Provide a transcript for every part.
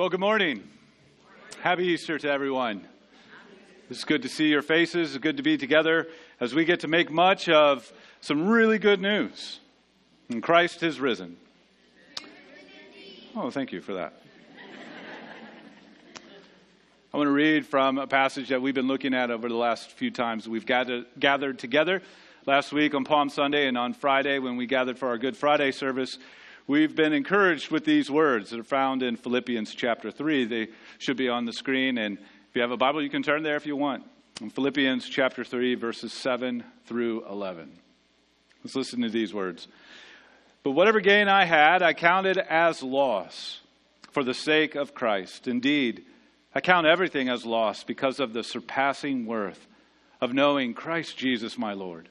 Well, good morning. Happy Easter to everyone. It's good to see your faces. It's good to be together as we get to make much of some really good news. And Christ is risen. Oh, thank you for that. I want to read from a passage that we've been looking at over the last few times we've gathered, gathered together. Last week on Palm Sunday and on Friday when we gathered for our Good Friday service, We've been encouraged with these words that are found in Philippians chapter 3. They should be on the screen, and if you have a Bible, you can turn there if you want. In Philippians chapter 3, verses 7 through 11. Let's listen to these words. But whatever gain I had, I counted as loss for the sake of Christ. Indeed, I count everything as loss because of the surpassing worth of knowing Christ Jesus my Lord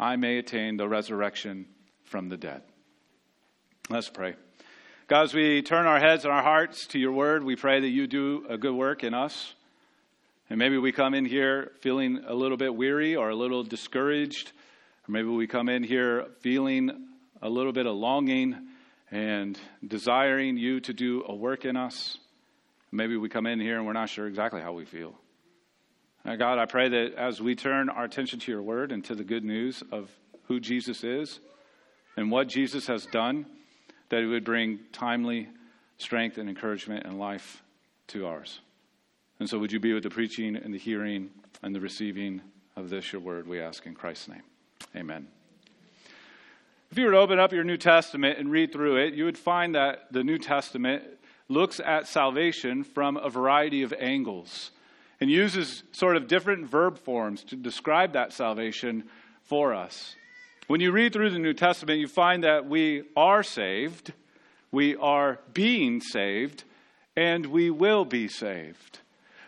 I may attain the resurrection from the dead. Let's pray. God, as we turn our heads and our hearts to your word, we pray that you do a good work in us. And maybe we come in here feeling a little bit weary or a little discouraged, or maybe we come in here feeling a little bit of longing and desiring you to do a work in us. Maybe we come in here and we're not sure exactly how we feel. God, I pray that as we turn our attention to your word and to the good news of who Jesus is and what Jesus has done, that it would bring timely strength and encouragement and life to ours. And so, would you be with the preaching and the hearing and the receiving of this, your word, we ask in Christ's name. Amen. If you were to open up your New Testament and read through it, you would find that the New Testament looks at salvation from a variety of angles and uses sort of different verb forms to describe that salvation for us. When you read through the New Testament, you find that we are saved, we are being saved, and we will be saved.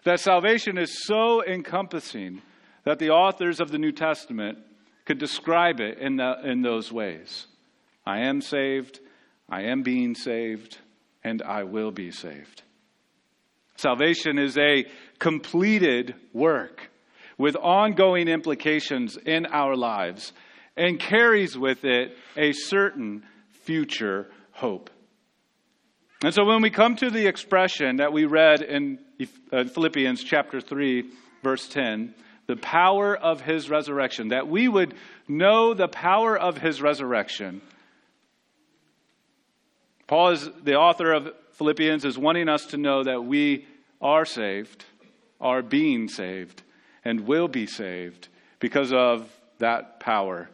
That salvation is so encompassing that the authors of the New Testament could describe it in, the, in those ways. I am saved, I am being saved, and I will be saved. Salvation is a completed work with ongoing implications in our lives and carries with it a certain future hope. And so when we come to the expression that we read in uh, Philippians chapter 3, verse 10, the power of his resurrection, that we would know the power of his resurrection. Paul is the author of Philippians is wanting us to know that we are saved, are being saved, and will be saved because of that power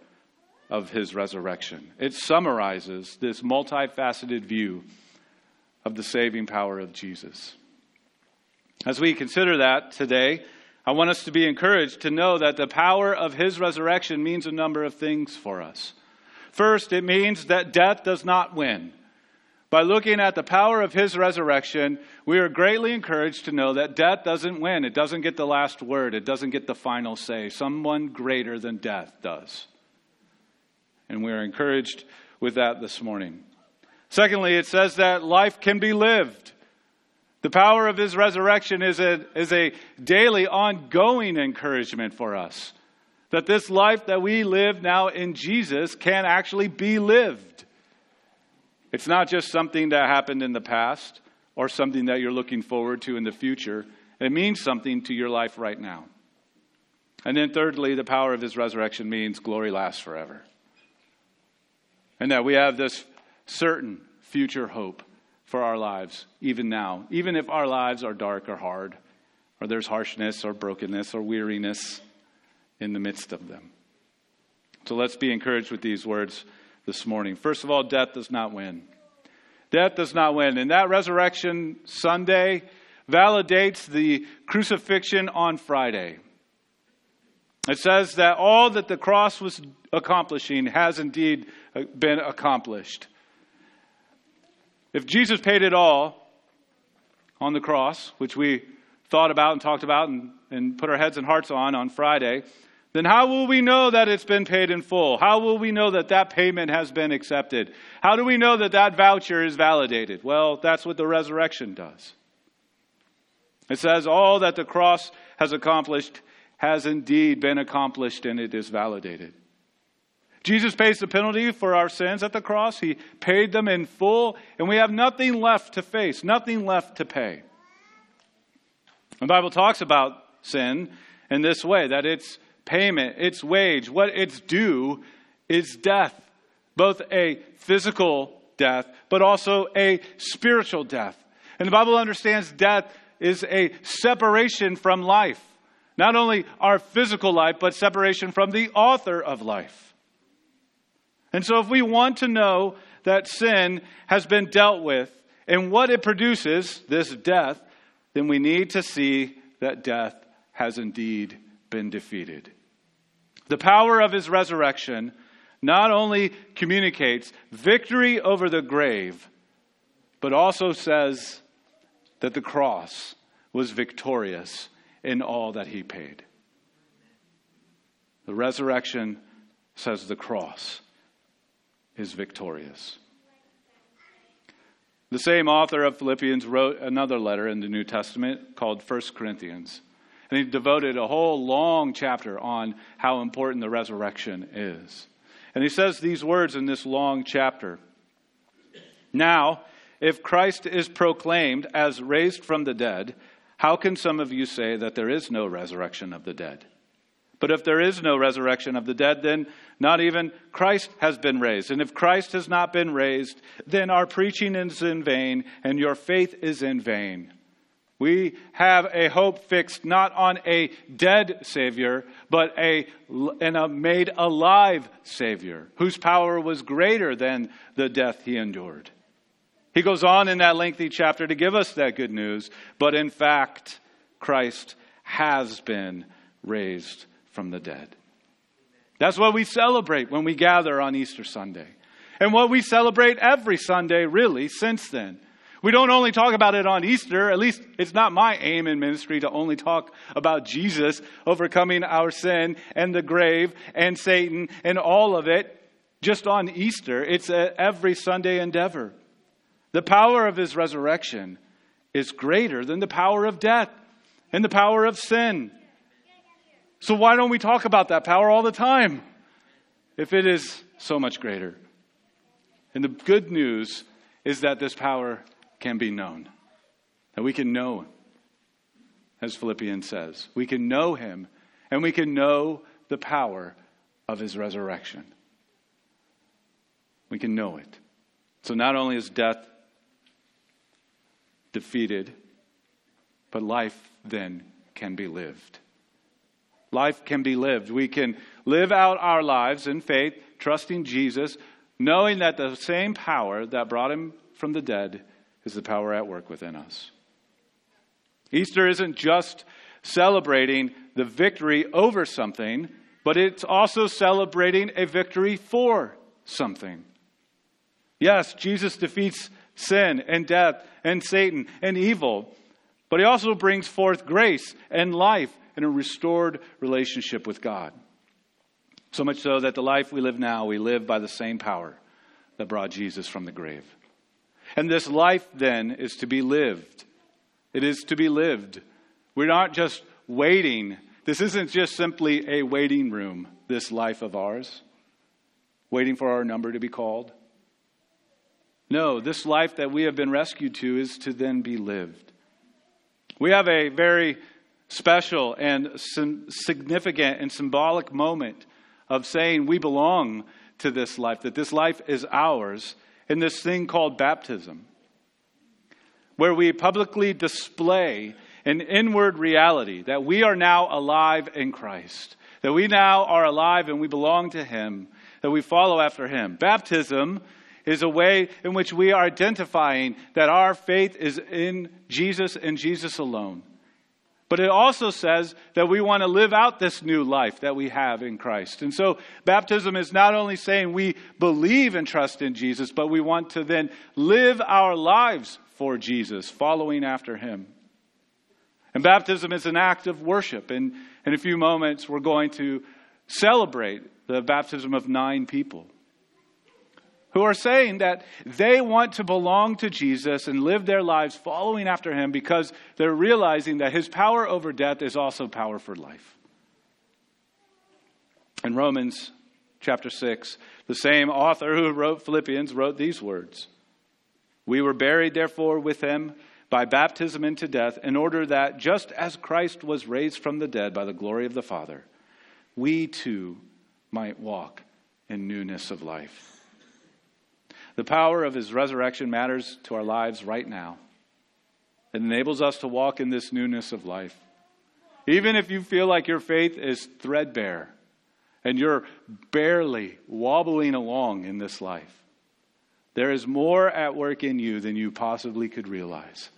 of his resurrection. It summarizes this multifaceted view of the saving power of Jesus. As we consider that today, I want us to be encouraged to know that the power of his resurrection means a number of things for us. First, it means that death does not win. By looking at the power of his resurrection, we are greatly encouraged to know that death doesn't win. It doesn't get the last word. It doesn't get the final say. Someone greater than death does. And we are encouraged with that this morning. Secondly, it says that life can be lived. The power of his resurrection is a, is a daily, ongoing encouragement for us. That this life that we live now in Jesus can actually be lived. It's not just something that happened in the past or something that you're looking forward to in the future. It means something to your life right now. And then, thirdly, the power of his resurrection means glory lasts forever. And that we have this certain future hope for our lives, even now, even if our lives are dark or hard, or there's harshness or brokenness or weariness in the midst of them. So let's be encouraged with these words this morning. First of all, death does not win. Death does not win. And that resurrection Sunday validates the crucifixion on Friday. It says that all that the cross was accomplishing has indeed uh, been accomplished. If Jesus paid it all, on the cross, which we thought about and talked about and, and put our heads and hearts on on Friday, then how will we know that it's been paid in full? How will we know that that payment has been accepted? How do we know that that voucher is validated? Well, that's what the resurrection does. It says, All that the cross has accomplished has indeed been accomplished and it is validated. Jesus pays the penalty for our sins at the cross. He paid them in full, and we have nothing left to face, nothing left to pay. The Bible talks about sin in this way that its payment, its wage, what it's due is death, both a physical death, but also a spiritual death. And the Bible understands death is a separation from life. Not only our physical life, but separation from the author of life. And so, if we want to know that sin has been dealt with and what it produces, this death, then we need to see that death has indeed been defeated. The power of his resurrection not only communicates victory over the grave, but also says that the cross was victorious in all that he paid. The resurrection says the cross is victorious. The same author of Philippians wrote another letter in the New Testament called 1 Corinthians. And he devoted a whole long chapter on how important the resurrection is. And he says these words in this long chapter Now, if Christ is proclaimed as raised from the dead, how can some of you say that there is no resurrection of the dead? But if there is no resurrection of the dead, then not even Christ has been raised. And if Christ has not been raised, then our preaching is in vain and your faith is in vain. We have a hope fixed not on a dead Savior, but a, and a made alive Savior whose power was greater than the death he endured. He goes on in that lengthy chapter to give us that good news, but in fact, Christ has been raised from the dead. That's what we celebrate when we gather on Easter Sunday. And what we celebrate every Sunday, really, since then. We don't only talk about it on Easter, at least it's not my aim in ministry to only talk about Jesus overcoming our sin and the grave and Satan and all of it just on Easter. It's every Sunday endeavor. The power of his resurrection is greater than the power of death and the power of sin. So, why don't we talk about that power all the time if it is so much greater? And the good news is that this power can be known, that we can know, as Philippians says, we can know him and we can know the power of his resurrection. We can know it. So, not only is death defeated, but life then can be lived. Life can be lived. We can live out our lives in faith, trusting Jesus, knowing that the same power that brought him from the dead is the power at work within us. Easter isn't just celebrating the victory over something, but it's also celebrating a victory for something. Yes, Jesus defeats sin and death and Satan and evil. But he also brings forth grace and life and a restored relationship with God. So much so that the life we live now, we live by the same power that brought Jesus from the grave. And this life then is to be lived. It is to be lived. We're not just waiting. This isn't just simply a waiting room, this life of ours, waiting for our number to be called. No, this life that we have been rescued to is to then be lived. We have a very special and significant and symbolic moment of saying we belong to this life, that this life is ours, in this thing called baptism, where we publicly display an inward reality that we are now alive in Christ, that we now are alive and we belong to Him, that we follow after Him. Baptism is a way in which we are identifying that our faith is in Jesus and Jesus alone. But it also says that we want to live out this new life that we have in Christ. And so baptism is not only saying we believe and trust in Jesus, but we want to then live our lives for Jesus, following after him. And baptism is an act of worship. And in a few moments, we're going to celebrate the baptism of nine people who are saying that they want to belong to Jesus and live their lives following after him because they're realizing that his power over death is also power for life. In Romans chapter 6, the same author who wrote Philippians wrote these words We were buried, therefore, with him by baptism into death, in order that just as Christ was raised from the dead by the glory of the Father, we too might walk in newness of life. The power of his resurrection matters to our lives right now. It enables us to walk in this newness of life. Even if you feel like your faith is threadbare and you're barely wobbling along in this life, there is more at work in you than you possibly could realize.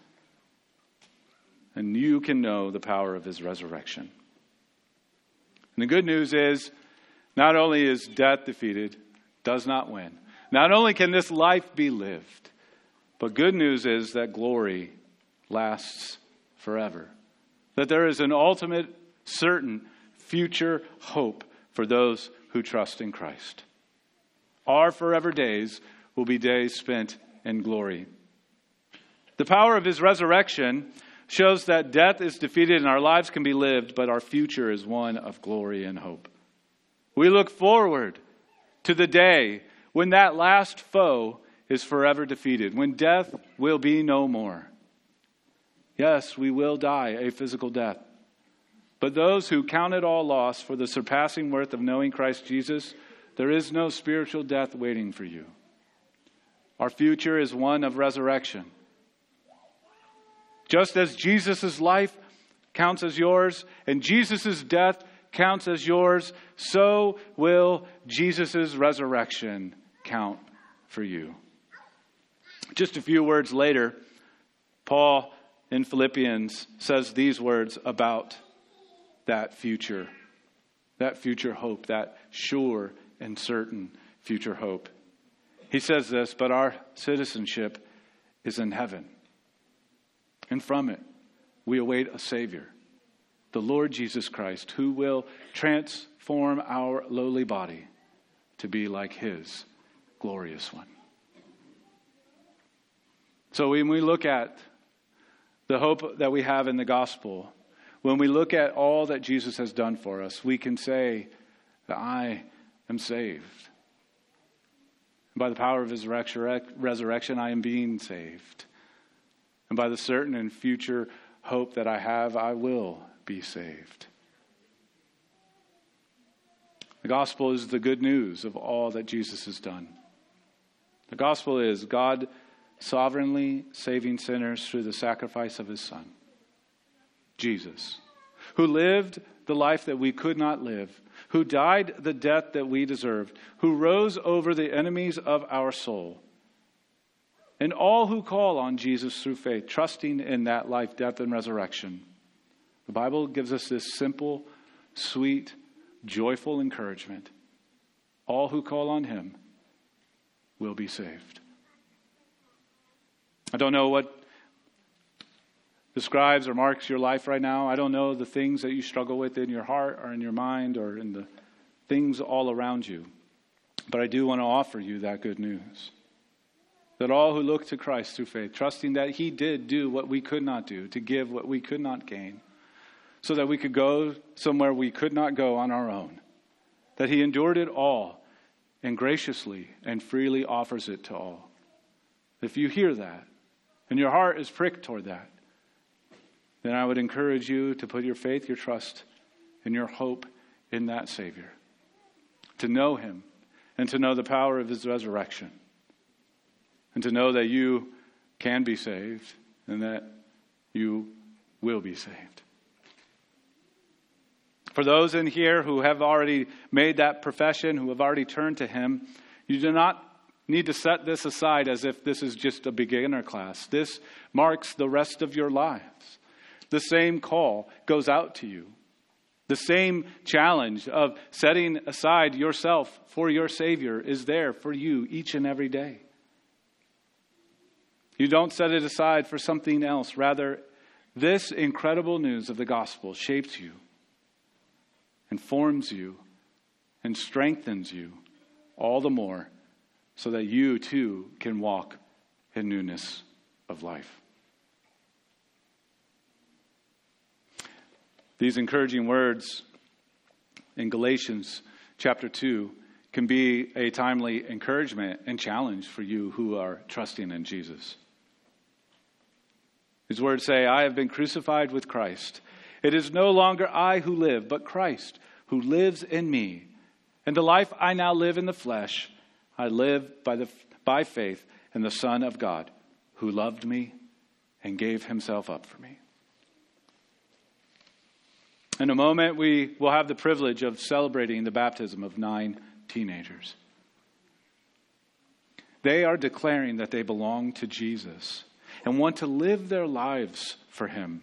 And you can know the power of his resurrection. And the good news is not only is death defeated, does not win, not only can this life be lived, but good news is that glory lasts forever. That there is an ultimate, certain future hope for those who trust in Christ. Our forever days will be days spent in glory. The power of his resurrection shows that death is defeated and our lives can be lived, but our future is one of glory and hope. We look forward to the day when that last foe is forever defeated, when death will be no more. Yes, we will die a physical death. But those who count it all loss for the surpassing worth of knowing Christ Jesus, there is no spiritual death waiting for you. Our future is one of resurrection. Just as Jesus' life counts as yours and Jesus' death counts as yours, so will Jesus' resurrection for you. Just a few words later, Paul in Philippians says these words about that future, that future hope, that sure and certain future hope. He says this, but our citizenship is in heaven. And from it, we await a Savior, the Lord Jesus Christ, who will transform our lowly body to be like His glorious one. So when we look at the hope that we have in the gospel, when we look at all that Jesus has done for us, we can say that I am saved. by the power of his resurrection, I am being saved. And by the certain and future hope that I have, I will be saved. The gospel is the good news of all that Jesus has done. The gospel is God sovereignly saving sinners through the sacrifice of his Son, Jesus, who lived the life that we could not live, who died the death that we deserved, who rose over the enemies of our soul. And all who call on Jesus through faith, trusting in that life, death, and resurrection. The Bible gives us this simple, sweet, joyful encouragement. All who call on him will be saved. I don't know what describes or marks your life right now. I don't know the things that you struggle with in your heart or in your mind or in the things all around you. But I do want to offer you that good news. That all who look to Christ through faith, trusting that He did do what we could not do, to give what we could not gain, so that we could go somewhere we could not go on our own, that He endured it all and graciously and freely offers it to all. If you hear that and your heart is pricked toward that, then I would encourage you to put your faith, your trust, and your hope in that Savior, to know Him and to know the power of His resurrection, and to know that you can be saved and that you will be saved. For those in here who have already made that profession, who have already turned to Him, you do not need to set this aside as if this is just a beginner class. This marks the rest of your lives. the same call goes out to you. The same challenge of setting aside yourself for your Savior is there for you each and every day. You don't set it aside for something else. Rather, this incredible news of the gospel shapes you, informs you, and strengthens you all the more so that you too can walk in newness of life. These encouraging words in Galatians chapter 2 can be a timely encouragement and challenge for you who are trusting in Jesus. His words say, I have been crucified with Christ. It is no longer I who live, but Christ who lives in me. And the life I now live in the flesh, I live by, the, by faith in the Son of God, who loved me and gave himself up for me. In a moment, we will have the privilege of celebrating the baptism of nine teenagers. They are declaring that they belong to Jesus and want to live their lives for Him.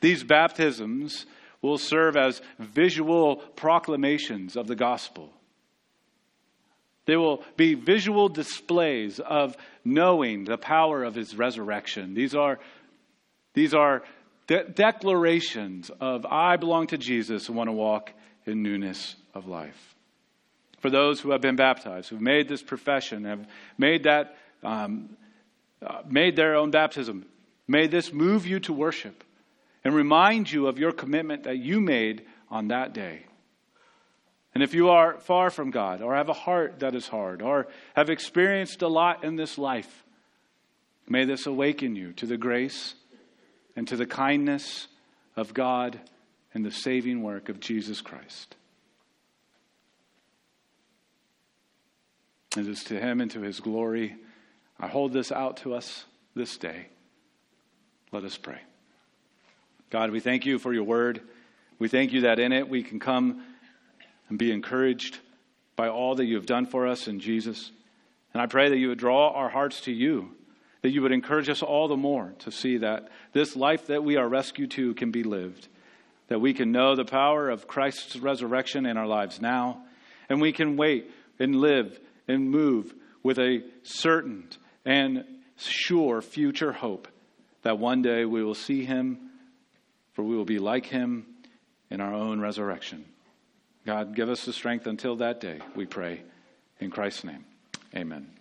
These baptisms will serve as visual proclamations of the gospel. They will be visual displays of knowing the power of his resurrection. These are, these are de- declarations of I belong to Jesus and want to walk in newness of life. For those who have been baptized, who've made this profession, have made that, um, uh, made their own baptism, may this move you to worship and remind you of your commitment that you made on that day. And if you are far from God, or have a heart that is hard, or have experienced a lot in this life, may this awaken you to the grace and to the kindness of God and the saving work of Jesus Christ. It is to him and to his glory. I hold this out to us this day. Let us pray. God, we thank you for your word. We thank you that in it we can come and be encouraged by all that you have done for us in Jesus. And I pray that you would draw our hearts to you that you would encourage us all the more to see that this life that we are rescued to can be lived, that we can know the power of Christ's resurrection in our lives now, and we can wait and live and move with a certain and sure future hope that one day we will see him, for we will be like him in our own resurrection. God, give us the strength until that day, we pray. In Christ's name, amen.